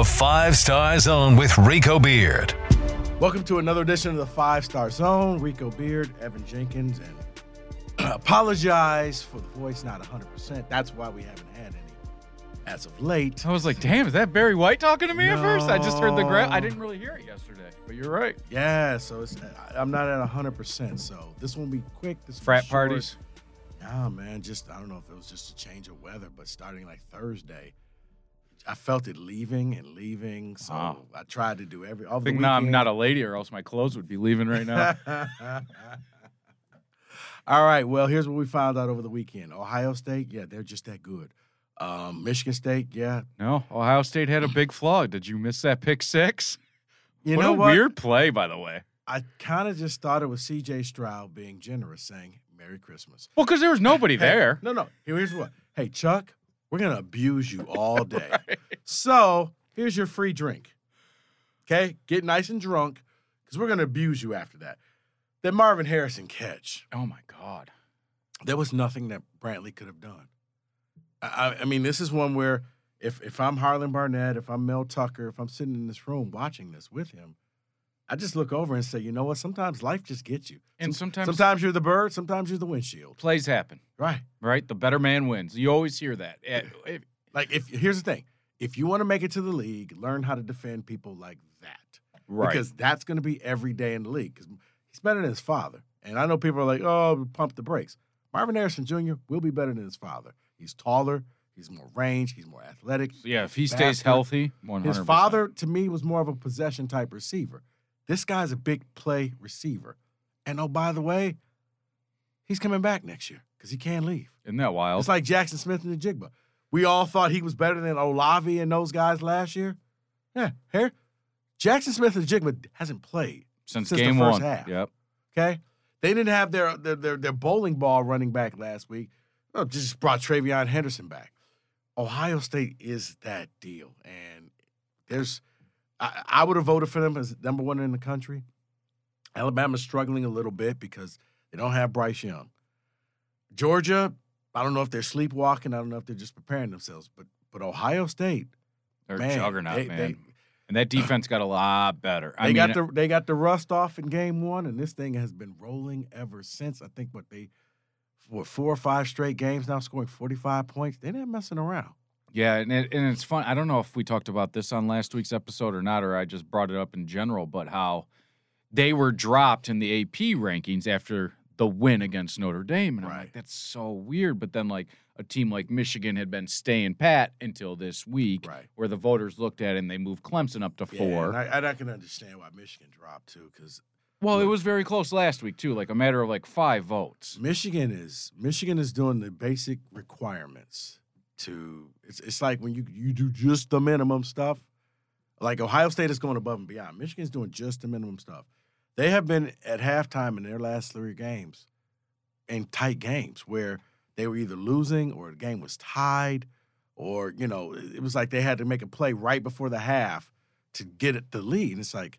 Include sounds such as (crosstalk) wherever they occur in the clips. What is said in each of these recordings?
The Five Star Zone with Rico Beard. Welcome to another edition of the Five Star Zone. Rico Beard, Evan Jenkins, and (clears throat) apologize for the voice not 100%. That's why we haven't had any as of late. I was like, damn, is that Barry White talking to me at first? I just heard the gra- I didn't really hear it yesterday, but you're right. Yeah, so it's I- I'm not at 100%. So this won't be quick. This Frat short. parties. Nah, man, just I don't know if it was just a change of weather, but starting like Thursday, I felt it leaving and leaving. So Wow. I tried to do every. All I think now I'm not a lady, or else my clothes would be leaving right now. (laughs) All right. Well, here's what we found out over the weekend. Ohio State, yeah, they're just that good. Um, Michigan State, yeah. no, Ohio State had a big flaw. Did you miss that pick six? You what know a what? weird play, by the way. I kind of just thought it was C.J. Stroud being generous, saying "Merry Christmas." Well, because there was nobody Hey, there. No, no. Here's what. Hey, Chuck, we're gonna abuse you all (laughs) day. So here's your free drink. Okay, get nice and drunk, because we're gonna abuse you after that. That Marvin Harrison catch. Oh my god. there was nothing that Brantley could have done. I, I- I mean, this is one where if if I'm Harlan Barnett, if I'm Mel Tucker, if I'm sitting in this room watching this with him, I just look over and say, you know what? Sometimes life just gets you. And sometimes, sometimes you're the bird, sometimes you're the windshield. plays happen, Right. right? The better man wins. You always hear that. Eh, eh, Like if here's the thing. If you want to make it to the league, learn how to defend people like that. right. Because that's going to be every day in the league. Because he's better than his father. And I know people are like, oh, pump the brakes. Marvin Harrison Jr. will be better than his father. He's taller. He's more range. He's more athletic. yeah, if he stays healthy, 100%. His father, to me, was more of a possession type receiver. This guy's a big play receiver. And oh, by the way, he's coming back next year because he can't leave. Isn't that wild? It's like Jaxon Smith-Njigba. We all thought he was better than Olave and those guys last year. Yeah, here, Jaxon Smith-Njigba hasn't played. Since, since the game first one. half. Yep. Okay, they didn't have their their their, their bowling ball running back last week. No, just brought TreVeyon Henderson back. Ohio State is that deal, and there's I, I would have voted for them as number one in the country. Alabama's struggling a little bit because they don't have Bryce Young. Georgia, I don't know if they're sleepwalking. I don't know if they're just preparing themselves. But but Ohio State, They're a man, juggernaut, they- man. they- and that defense got a lot better. They I mean, got the they got the rust off in game one, and this thing has been rolling ever since. I think what they what four or five straight games now, scoring forty five points. They're not messing around. Yeah, and it, and it's fun. I don't know if we talked about this on last week's episode or not, or I just brought it up in general, but how they were dropped in the AP rankings after the win against Notre Dame, and I'm Right. like, that's so weird. But then, like a team like Michigan had been staying pat until this week, Right. where the voters looked at it and they moved Clemson up to Yeah, four. and I, and I can understand why Michigan dropped too, because well, it was very close last week too, like a matter of like five votes. Michigan is Michigan is doing the basic requirements to. It's it's like when you you do just the minimum stuff. Like Ohio State is going above and beyond. Michigan's doing just the minimum stuff. They have been at halftime in their last three games, in tight games where they were either losing or the game was tied, or you know it was like they had to make a play right before the half to get it the lead. And it's like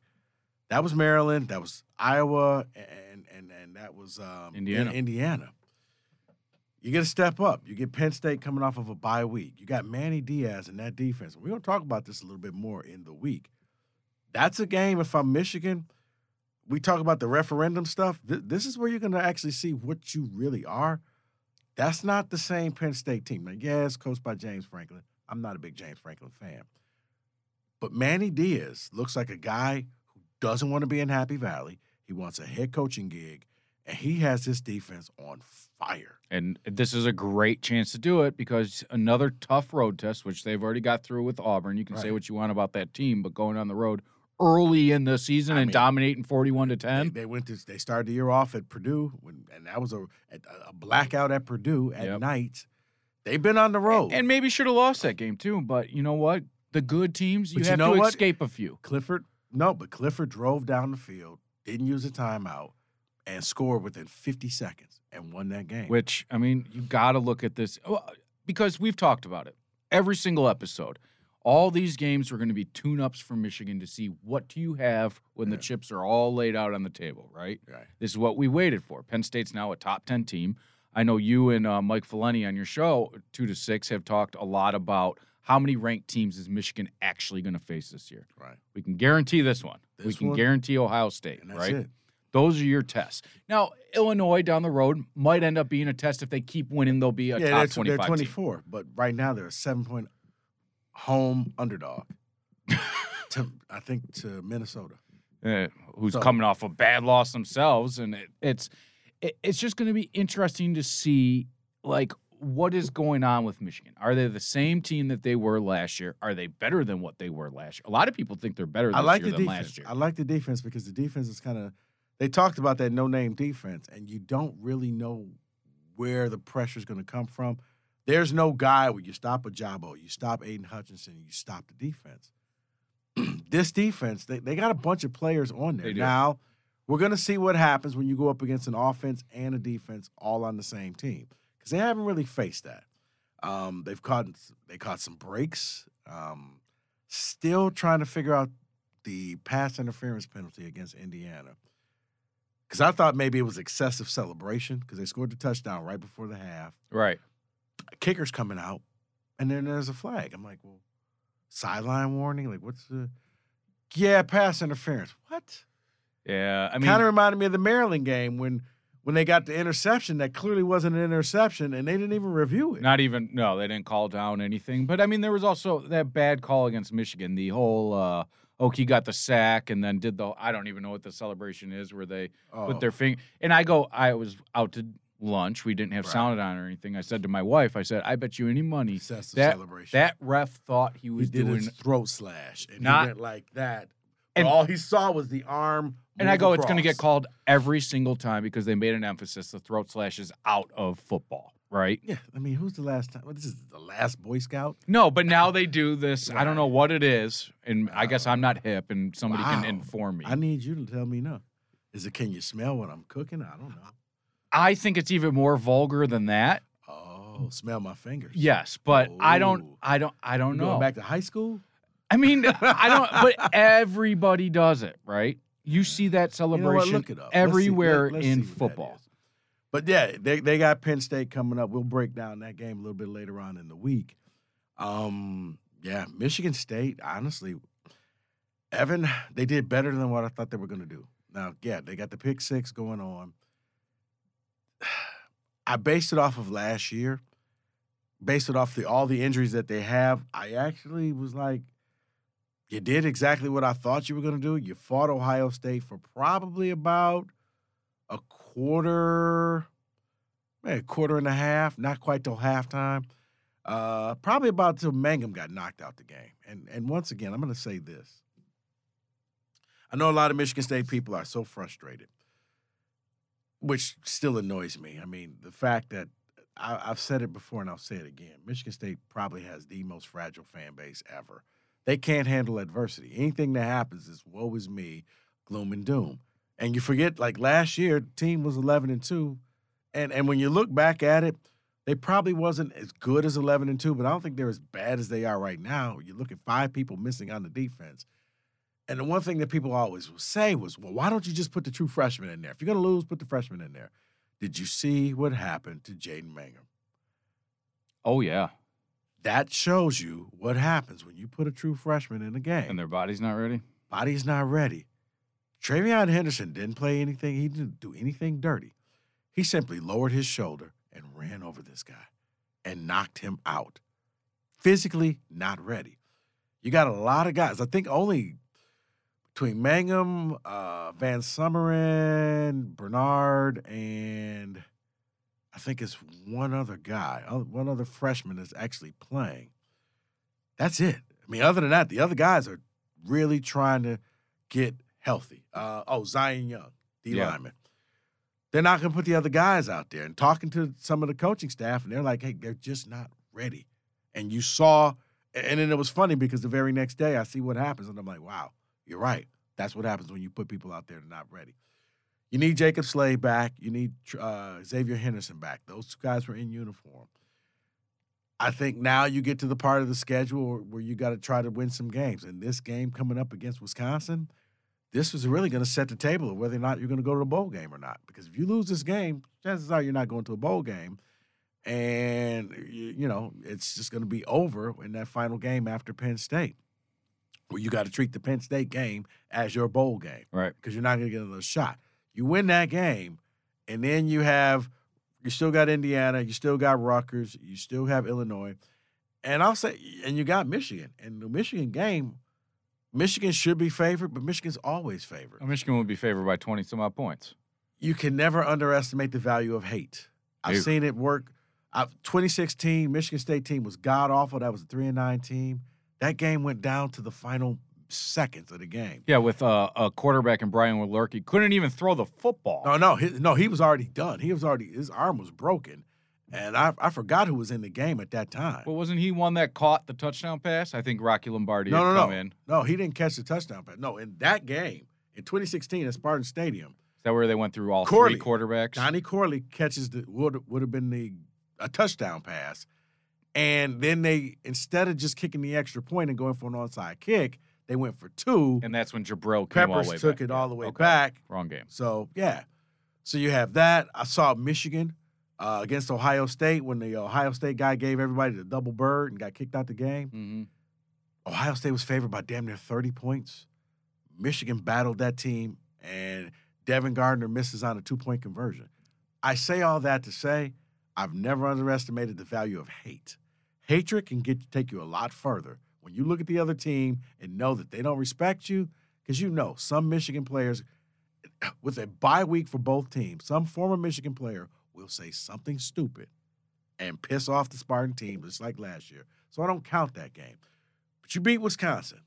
that was Maryland, that was Iowa, and and and that was um, Indiana. Indiana. You get to step up. You get Penn State coming off of a bye week. You got Manny Diaz in that defense. We're going to talk about this a little bit more in the week. That's a game. If I'm Michigan, we talk about the referendum stuff. Th- this is where you're going to actually see what you really are. That's not the same Penn State team. Now, it's coached by James Franklin. I'm not a big James Franklin fan. But Manny Diaz looks like a guy who doesn't want to be in Happy Valley. He wants a head coaching gig, and he has this defense on fire. And this is a great chance to do it because another tough road test, which they've already got through with Auburn. You can say what you want about that team, but going on the road early in the season I and mean, dominating forty-one to ten. they went to they started the year off at Purdue, when, and that was a, a blackout at Purdue at Yep. night. They've been on the road. And maybe should have lost that game too. But you know what? The good teams, you you have know to what? escape a few. Clifford, no, but Clifford drove down the field, didn't use a timeout, and scored within 50 seconds and won that game. Which I mean, you got to look at this because we've talked about it every single episode. All these games are going to be tune-ups for Michigan to see what do you have when the chips are all laid out on the table, right? right. This is what we waited for. Penn State's now a top 10 team. I know you and uh, Mike Faleni on your show, two to six, have talked a lot about how many ranked teams is Michigan actually going to face this year? Right. We can guarantee this one. we can one? guarantee Ohio State, right? it. Those are your tests. Now, Illinois down the road might end up being a test. If they keep winning, they'll be a yeah, top they're, 25 they're team. 24, but right now they're a seven point home underdog. (laughs) to, I think to Minnesota. uh, who's So- coming off a bad loss themselves, and it, it's it, it's just going to be interesting to see like what is going on with Michigan. Are they the same team that they were last year? Are they better than what they were last year? A lot of people think they're better this I like year the than defense. last year. I like the defense because the defense is kind of. They talked about that no name defense, and you don't really know where the pressure is going to come from. There's no guy where you stop Ojabo, you stop Aidan Hutchinson, you stop the defense. (clears throat) this defense, they, they got a bunch of players on there. Now, we're going to see what happens when you go up against an offense and a defense all on the same team because they haven't really faced that. Um, they've caught they caught some breaks. Um, still trying to figure out the pass interference penalty against Indiana. Because I thought maybe it was excessive celebration because they scored the touchdown right before the half. right. Kicker's coming out, and then there's a flag. I'm like, well, sideline warning? Like, what's the. Yeah, pass interference. What? Yeah. I mean, kind of reminded me of the Maryland game when when they got the interception that clearly wasn't an interception and they didn't even review it. Not even no, they didn't call down anything. But I mean, there was also that bad call against Michigan. The whole uh Oh, Okie got the sack and then did the I don't even know what the celebration is where they Oh, put their finger and I go I was out to lunch. We didn't have Right. sound on or anything. I said to my wife, I said, I bet you any money excessive that celebration. that ref thought he he was did doing throat slash and Not- he went like that. And- all he saw was the arm. and I go, it's gonna get called every single time because they made an emphasis the throat slash is out of football, right? Yeah, I mean, who's the last time? What, this is the last Boy Scout. No, but now they do this. I don't know what it is, and I guess I'm not hip, and somebody Wow. can inform me. I need you to tell me no. Is it? Can you smell what I'm cooking? I don't know. I think it's even more vulgar than that. Oh, smell my fingers. Yes, but I don't. Oh. I don't. I don't You know. Going back to high school. I mean, (laughs) I don't. But everybody does it, right? You see that You know celebration Look it up. Let's see- everywhere let- in football. But yeah, they they got Penn State coming up. We'll break down that game a little bit later on in the week. Um, yeah, Michigan State. Honestly, Evan, they did better than what I thought they were going to do. Now, yeah, they got the pick six going on. (sighs) I based it off of last year. Based it off the all the injuries that they have. I actually was like, you did exactly what I thought you were going to do. You fought Ohio State for probably about a quarter, maybe a quarter and a half, not quite till halftime. Uh, probably about till Mangham got knocked out the game. And and once again, I'm going to say this. I know a lot of Michigan State people are so frustrated, which still annoys me. I mean, the fact that I, I've said it before and I'll say it again. Michigan State probably has the most fragile fan base ever. They can't handle adversity. Anything that happens is woe is me, gloom and doom. And you forget, like last year, the team was 11 and 2. And and when you look back at it, they probably wasn't as good as 11 and 2, but I don't think they're as bad as they are right now. You look at five people missing on the defense. And the one thing that people always would say was, well, why don't you just put the true freshman in there? If you're going to lose, put the freshman in there. Did you see what happened to Jaden Mangham? Oh yeah, That shows you what happens when you put a true freshman in a game. and their body's not ready. body's not ready. TreVeyon Henderson didn't play anything. He didn't do anything dirty. He simply lowered his shoulder and ran over this guy and knocked him out. Physically not ready. You got a lot of guys. I think only between Mangham, uh, Van Summeren, Bernard, and I think it's one other guy, uh, one other freshman that's actually playing. That's it. I mean, other than that, the other guys are really trying to get healthy. Uh, oh, Zion Young, D Yeah. lineman. They're not going to put the other guys out there. And talking to some of the coaching staff, and they're like, hey, they're just not ready. And you saw, and then it was funny because the very next day I see what happens, and I'm like, wow, you're right. That's what happens when you put people out there that are not ready. You need Jacob Slade back. You need uh, Xavier Henderson back. Those two guys were in uniform. I think now you get to the part of the schedule where you got to try to win some games. And this game coming up against Wisconsin, this was really going to set the table of whether or not you're going to go to a bowl game or not. Because if you lose this game, chances are you're not going to a bowl game. and you, you know it's just going to be over in that final game after Penn State. Well, you got to treat the Penn State game as your bowl game Right. because you're not going to get another shot. You win that game, and then you have you still got Indiana, you still got Rutgers, you still have Illinois, and I'll say, and you got Michigan. And the Michigan game, Michigan should be favored, but Michigan's always favored. Michigan would be favored by 20 some odd points. You can never underestimate the value of hate. I've Ew. seen it work. i 2016 Michigan State team was god awful. That was a three and nine team. That game went down to the final seconds of the game. Yeah, with uh, a quarterback and Brian Lewerke couldn't even throw the football. No, no, he, no. He was already done. He was already his arm was broken, and I I forgot who was in the game at that time. Well, wasn't he one that caught the touchdown pass? I think Rocky Lombardi no, had no, come no, in. no. He didn't catch the touchdown pass. No, in that game in 2016 at Spartan Stadium, Is that where they went through all Corley. three quarterbacks? Donnie Corley catches the would would have been the a touchdown pass, and then they instead of just kicking the extra point and going for an onside kick, they went for two. and that's when Jabrill came all Peppers the way took back. it all the way Okay. back. Wrong game. So yeah, so you have that. I saw Michigan uh, against Ohio State when the Ohio State guy gave everybody the double bird and got kicked out the game. hmm Ohio State was favored by damn near thirty points. Michigan battled that team, and Devin Gardner misses on a two point conversion. I say all that to say I've never underestimated the value of hate. Hatred can get take you a lot further when you look at the other team and know that they don't respect you, because you know some Michigan players with a bye week for both teams, some former Michigan player will say something stupid and piss off the Spartan team, just like last year. So I don't count that game. But you beat Wisconsin.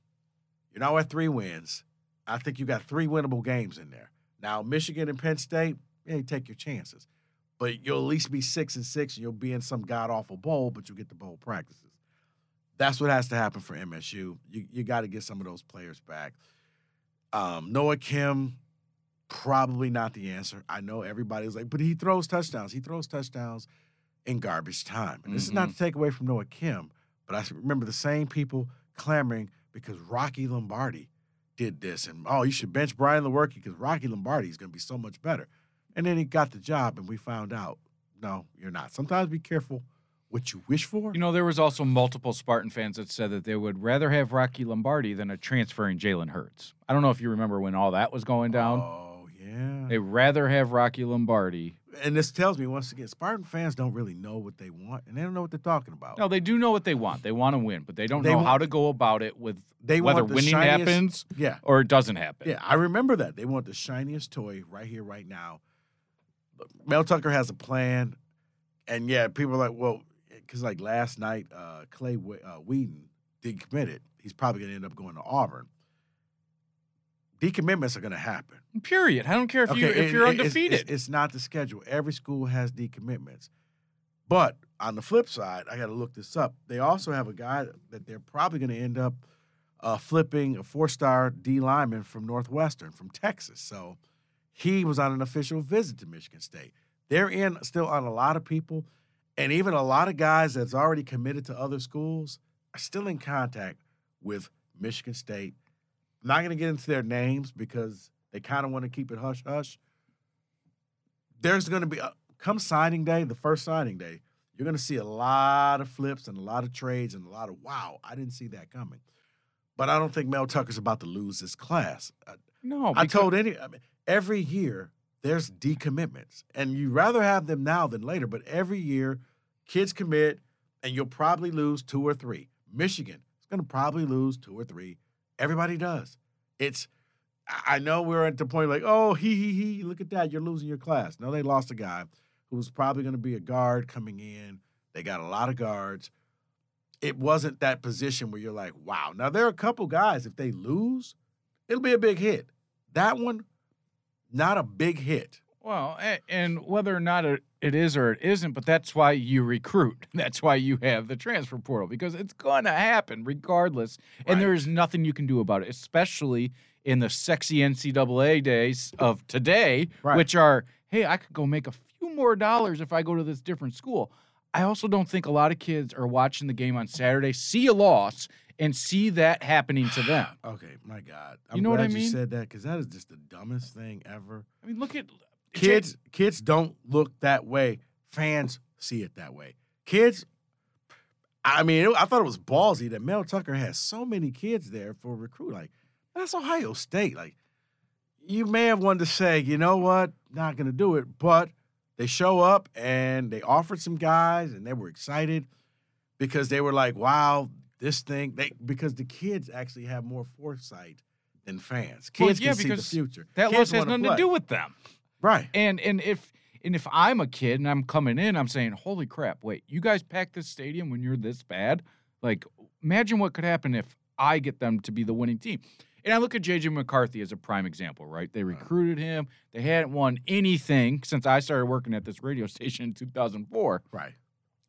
You're now at three wins. I think you got three winnable games in there. Now, Michigan and Penn State, yeah, you take your chances. But you'll at least be six and six, and you'll be in some god awful bowl, but you'll get the bowl practices. That's what has to happen for MSU. You you got to get some of those players back. Um, Noah Kim, probably not the answer. I know everybody's like, but he throws touchdowns. He throws touchdowns in garbage time. And this is not mm-hmm. to take away from Noah Kim, but I remember the same people clamoring because Rocky Lombardi did this. And oh, you should bench Brian Lewerke because Rocky Lombardi is going to be so much better. And then he got the job, and we found out, no, you're not. Sometimes be careful what you wish for. You know, there was also multiple Spartan fans that said that they would rather have Rocky Lombardi than a transferring Jalen Hurts. I don't know if you remember when all that was going down. Oh, yeah. They'd rather have Rocky Lombardi. and this tells me once again, Spartan fans don't really know what they want, and they don't know what they're talking about. No, they do know what they want. They want to win, but they don't They know want- how to go about it with They whether want the winning shiniest- happens Yeah, or it doesn't happen. yeah, I remember that. They want the shiniest toy right here, right now. Mel Tucker has a plan, and yeah, people are like, well, because like last night, uh, Clay uh, Whedon it. He's probably going to end up going to Auburn. Decommitments are going to happen. Period. I don't care if you it- if you're it- it's- undefeated. It's, it's not the schedule. Every school has decommitments. But on the flip side, I got to look this up. They also have a guy that they're probably going to end up uh, flipping a four-star D lineman from Northwestern, from Texas. So he was on an official visit to Michigan State. They're in still on a lot of people, and even a lot of guys that's already committed to other schools are still in contact with Michigan State. I'm not going to get into their names because they kind of want to keep it hush hush. There's going to be, a, come signing day, the first signing day, you're going to see a lot of flips and a lot of trades and a lot of, wow, I didn't see that coming. But I don't think Mel Tucker's about to lose this class. I, no, I told any, I mean, every year there's decommitments, and you'd rather have them now than later. But every year, kids commit, and you'll probably lose two or three. Michigan is going to probably lose two or three. Everybody does. It's. I know we're at the point like, oh, he he he, look at that, you're losing your class. No, they lost a guy who was probably going to be a guard coming in. They got a lot of guards. It wasn't that position where you're like, wow. Now there are a couple guys. If they lose, it'll be a big hit. That one, not a big hit. Well, and whether or not it, it is or it isn't, but that's why you recruit. (laughs) That's why you have the transfer portal because it's going to happen regardless. And there is nothing you can do about it, especially in the sexy NCAA days of today, Right. which are, hey, I could go make a few more dollars if I go to this different school. I also don't think a lot of kids are watching the game on Saturday, see a loss, and see that happening to them. (sighs) Okay, my God. I'm You know what glad I you mean? said that because that is just the dumbest thing ever. I mean, look at Kids, kids don't look that way. Fans see it that way. Kids, I mean, it- I thought it was ballsy that Mel Tucker has so many kids there for recruit. Like, that's Ohio State. Like, you may have wanted to say, you know what, not going to do it, but they show up and they offered some guys and they were excited because they were like, wow, this thing, they because the kids actually have more foresight than fans. Well, Kids yeah, can see the future. That Kids loss has nothing to do with them. Right. And and if and if I'm a kid and I'm coming in, I'm saying, "Holy crap! Wait, you guys packed this stadium when you're this bad? Like, imagine what could happen if I get them to be the winning team." And I look at JJ McCarthy as a prime example, right? They recruited him. They hadn't won anything since I started working at this radio (laughs) station in 2004. Right.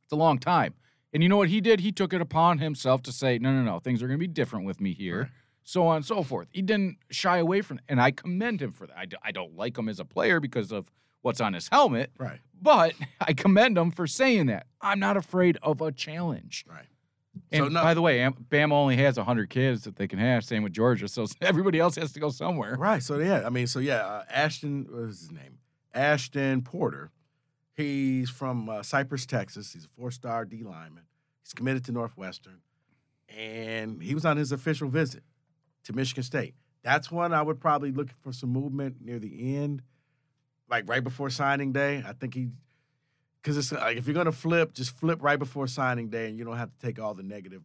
It's a long time. And you know what he did? He took it upon himself to say, no, no, no, things are going to be different with me here, Right. So on and so forth. He didn't shy away from it. And I commend him for that. I, d- I don't like him as a player because of what's on his helmet, Right. but (laughs) I commend him for saying that. I'm not afraid of a challenge. Right. And So no- by the way, Am- Bama only has 100 kids that they can have, same with Georgia. So (laughs) everybody else has to go somewhere. Right. So yeah, I mean, so yeah, uh, Ashton what is his name? Ashton Porter. He's from uh, Cypress, Texas. He's a four-star D lineman. He's committed to Northwestern, and he was on his official visit to Michigan State. That's one I would probably look for some movement near the end, like right before signing day. I think he, because it's like if you're gonna flip, just flip right before signing day, and you don't have to take all the negative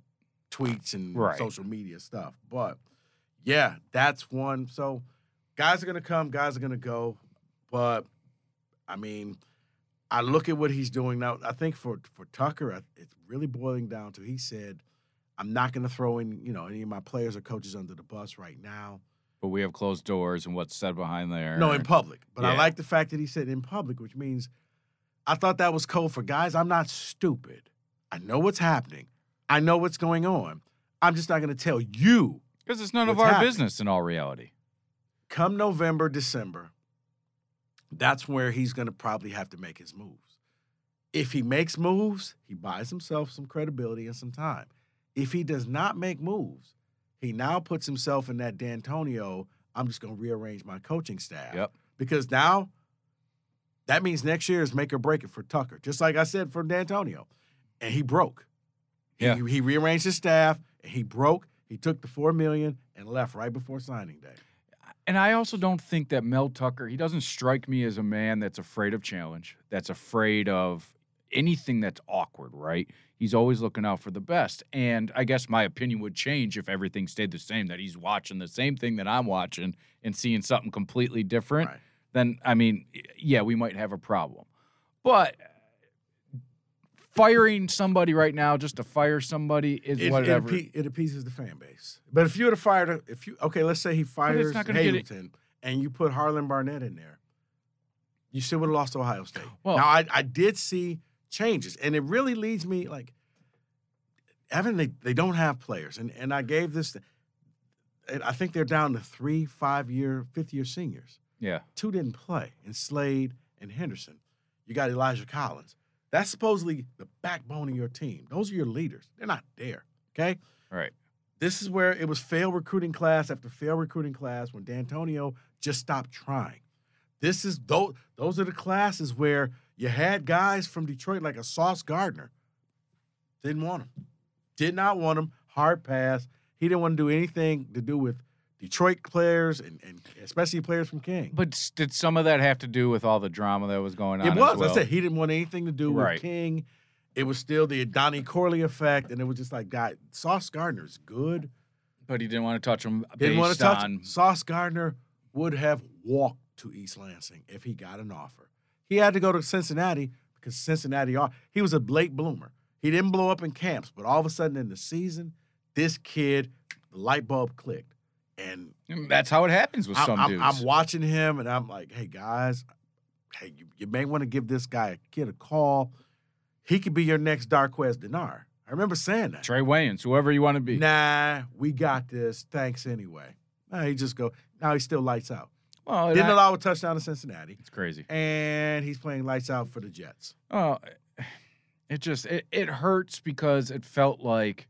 tweets and Right. social media stuff. But yeah, that's one. So guys are gonna come, guys are gonna go, but I mean, I look at what he's doing now. I think for for Tucker, it's really boiling down to he said, "I'm not gonna throw in you know any of my players or coaches under the bus right now." But we have closed doors and what's said behind there. No, in public. But I like the fact that he said in public, which means I thought that was code for guys. I'm not stupid. I know what's happening. I know what's going on. I'm just not going to tell you. Because it's none of our happening? business in all reality. Come November, December, that's where he's going to probably have to make his moves. If he makes moves, he buys himself some credibility and some time. If he does not make moves, he now puts himself in that D'Antonio, I'm just going to rearrange my coaching staff. Yep. Because now that means next year is make or break it for Tucker. Just like I said for D'Antonio. And he broke. He- Yeah. He, rearranged his staff. And he broke. He took the four million and left right before signing day. And I also don't think that Mel Tucker, he doesn't strike me as a man that's afraid of challenge, that's afraid of anything that's awkward, right? He's always looking out for the best. And I guess my opinion would change if everything stayed the same, that he's watching the same thing that I'm watching and seeing something completely different. Right. Then, I mean, yeah, we might have a problem. But firing somebody right now just to fire somebody is It, it, whatever. appe- it appeases the fan base. But if you would have fired, a- if you okay, let's say he fires not gonna get it- Hazelton and you put Harlan Barnett in there, you still would have lost to Ohio State. Well- now I, I did see changes, and it really leads me like Evan. They, they don't have players, and and I gave this. I think they're down to three, five year, fifth year seniors. yeah. Two didn't play, and Slade and Henderson. You got Elijah Collins. That's supposedly the backbone of your team. Those are your leaders. They're not there. Okay. All right. This is where it was failed recruiting class after failed recruiting class when D'Antonio just stopped trying. This is those those are the classes where you had guys from Detroit like a Sauce Gardner. Didn't want him. Did not want him. Hard pass. He didn't want to do anything to do with Detroit players and, and especially players from King. But s- did some of that have to do with all the drama that was going on? It as was. well? I said he didn't want anything to do Right. with King. It was still the Donnie Corley effect, and it was just like, God, Sauce Gardner's good. but he didn't want to touch him. Didn't want to touch on, him. Sauce Gardner would have walked to East Lansing if he got an offer. He had to go to Cincinnati because Cincinnati, he was a late bloomer. He didn't blow up in camps, but all of a sudden in the season, this kid, the light bulb clicked. And That's how it happens with I'm, some I'm- dudes. I'm watching him and I'm like, hey, guys, hey, you, you may want to give this guy a kid a call. He could be your next Darqueze Dennard. I remember saying that. Trae Waynes, whoever you want to be. Nah, we got this. Thanks anyway. Nah, he just go. Now he still lights out. Oh, well, Didn't I- allow a touchdown to Cincinnati, it's crazy. and he's playing lights out for the Jets. Oh, it just it, it hurts because it felt like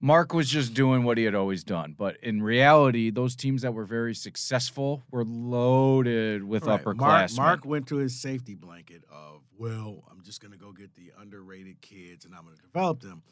Mark was just doing what he had always done. But in reality, those teams that were very successful were loaded with Right. upperclassmen. Mark, Mark went to his safety blanket of, well, I'm just going to go get the underrated kids and I'm going to develop them.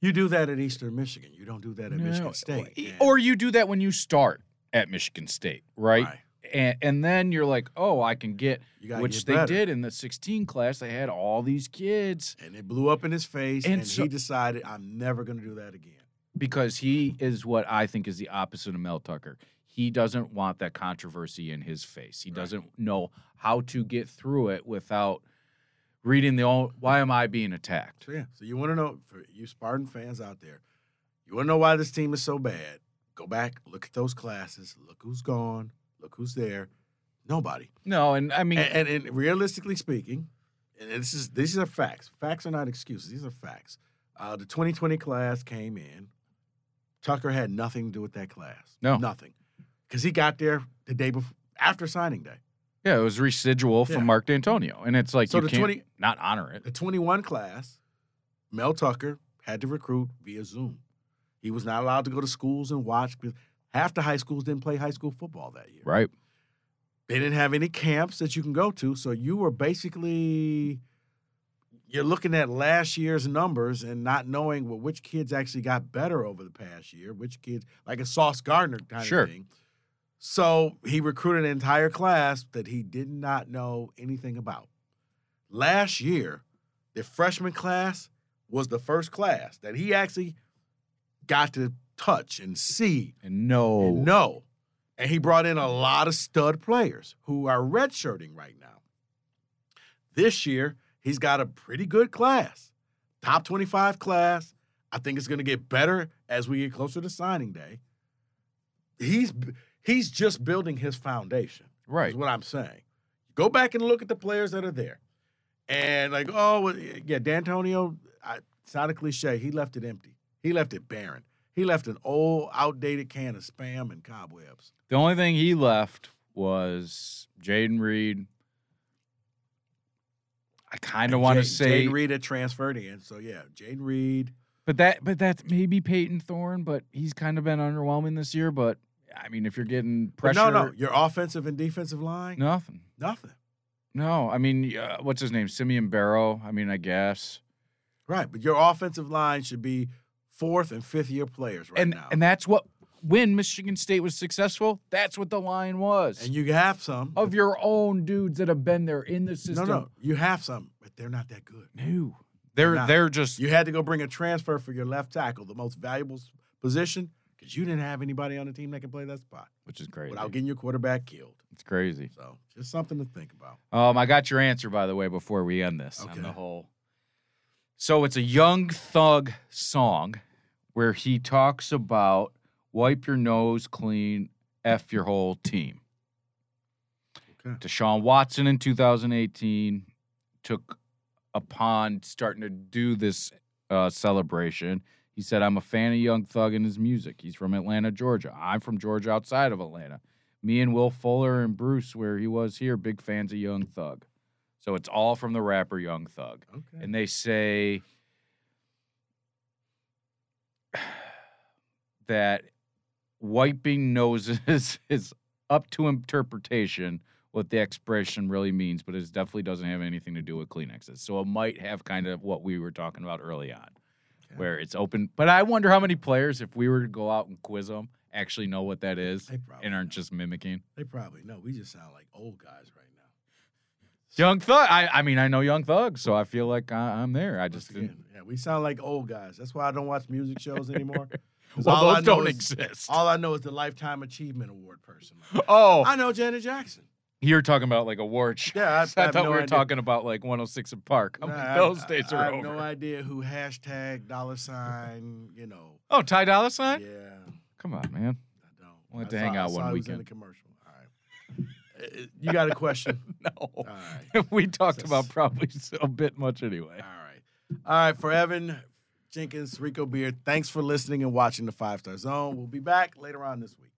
You do that at Eastern Michigan. You don't do that at No, Michigan State. Or you do that when you start at Michigan State, right? Right. And, and then you're like, oh, I can get, which get they better. did in the 16 class. They had all these kids and it blew up in his face, and, And so- he decided, I'm never going to do that again. because he is what I think is the opposite of Mel Tucker. He doesn't want that controversy in his face. He Right. doesn't know how to get through it without reading the old, why am I being attacked? So, yeah. So you want to know, for you Spartan fans out there, you want to know why this team is so bad? Go back, look at those classes, look who's gone, look who's there. Nobody. No, and I mean, And, and, and realistically speaking, and this is these are facts. Facts are not excuses. These are facts. Uh, the 2020 class came in. Tucker had nothing to do with that class. No. nothing, because he got there the day before, after signing day. yeah, it was residual from Yeah. Mark D'Antonio. And it's like, So you the can't 20 not honor it. The 21 class, Mel Tucker had to recruit via Zoom. He was not allowed to go to schools and watch because half the high schools didn't play high school football that year. Right. They didn't have any camps that you can go to, so you were basically you're looking at last year's numbers and not knowing well, which kids actually got better over the past year, which kids like a Sauce Gardner kind Sure. of thing. So he recruited an entire class that he did not know anything about. Last year, the freshman class was the first class that he actually got to touch and see And know. and know. And he brought in a lot of stud players who are redshirting right now. This year, he's got a pretty good class, top 25 class. I think it's going to get better as we get closer to signing day. He's he's just building his foundation. Right. Is what I'm saying. Go back and look at the players that are there. And like, oh, yeah, D'Antonio, I, it's not a cliche. He left it empty. He left it barren. He left an old, outdated can of spam and cobwebs. The only thing he left was Jayden Reed. I kind of want to say, Jayden Reed had transferred in. So yeah, Jayden Reed. but that, but that's maybe Payton Thorne, but he's kind of been underwhelming this year. But I mean, if you're getting But pressure, no, no, your offensive and defensive line, nothing. nothing. No, I mean, uh, what's his name? Simeon Barrow. I mean, I guess. Right, but your offensive line should be fourth and fifth year players right and now. and that's what when Michigan State was successful, that's what the line was. and you have some of your own dudes that have been there in the system. no, no, you have some, but they're not that good. No. They're not. they're just You had to go bring a transfer for your left tackle, the most valuable position, because you didn't have anybody on the team that can play that spot which is crazy. without getting your quarterback killed. It's crazy. So just something to think about. Um, I got your answer by the way before we end this on the whole. So it's a Young Thug song where he talks about wipe your nose clean, f your whole team. Okay. Deshaun Watson in 2018 took upon starting to do this uh, celebration. He said, I'm a fan of Young Thug and his music. He's from Atlanta, Georgia. I'm from Georgia outside of Atlanta. Me and Will Fuller and Bruce, where he was here, big fans of Young Thug. So it's all from the rapper Young Thug. Okay. And they say (sighs) that wiping noses (laughs) is up to interpretation what the expression really means, but it definitely doesn't have anything to do with Kleenexes. So it might have kind of what we were talking about early on, Okay. where it's open. But I wonder how many players, if we were to go out and quiz them, actually know what that is and aren't know. just mimicking. They probably know. We just sound like old guys right. Young Thug. I, I mean, I know Young Thug, so I feel like I, I'm there. I just again, yeah, we sound like old guys. That's why I don't watch music shows (laughs) anymore. well, all I those don't is- exist. All I know is the Lifetime Achievement Award person. (laughs) oh, I know Janet Jackson. You're talking about like award shows. Yeah, I- I, (laughs) I thought have no we were idea. talking about like 106 in Park. I mean, Nah, I- those I- days I, are have over. no idea who hashtag dollar sign. You know. Oh, Ty Dolla Sign? Yeah, Come on, man. I don't. We'll have I to hang I out one was in weekend. the commercial. All right. You got a question? (laughs) No. All right. (laughs) we talked Just- about probably a bit much anyway. All right. All right. For Evan Jenkins, Rico Beard, thanks for listening and watching the Five Star Zone. We'll be back later on this week.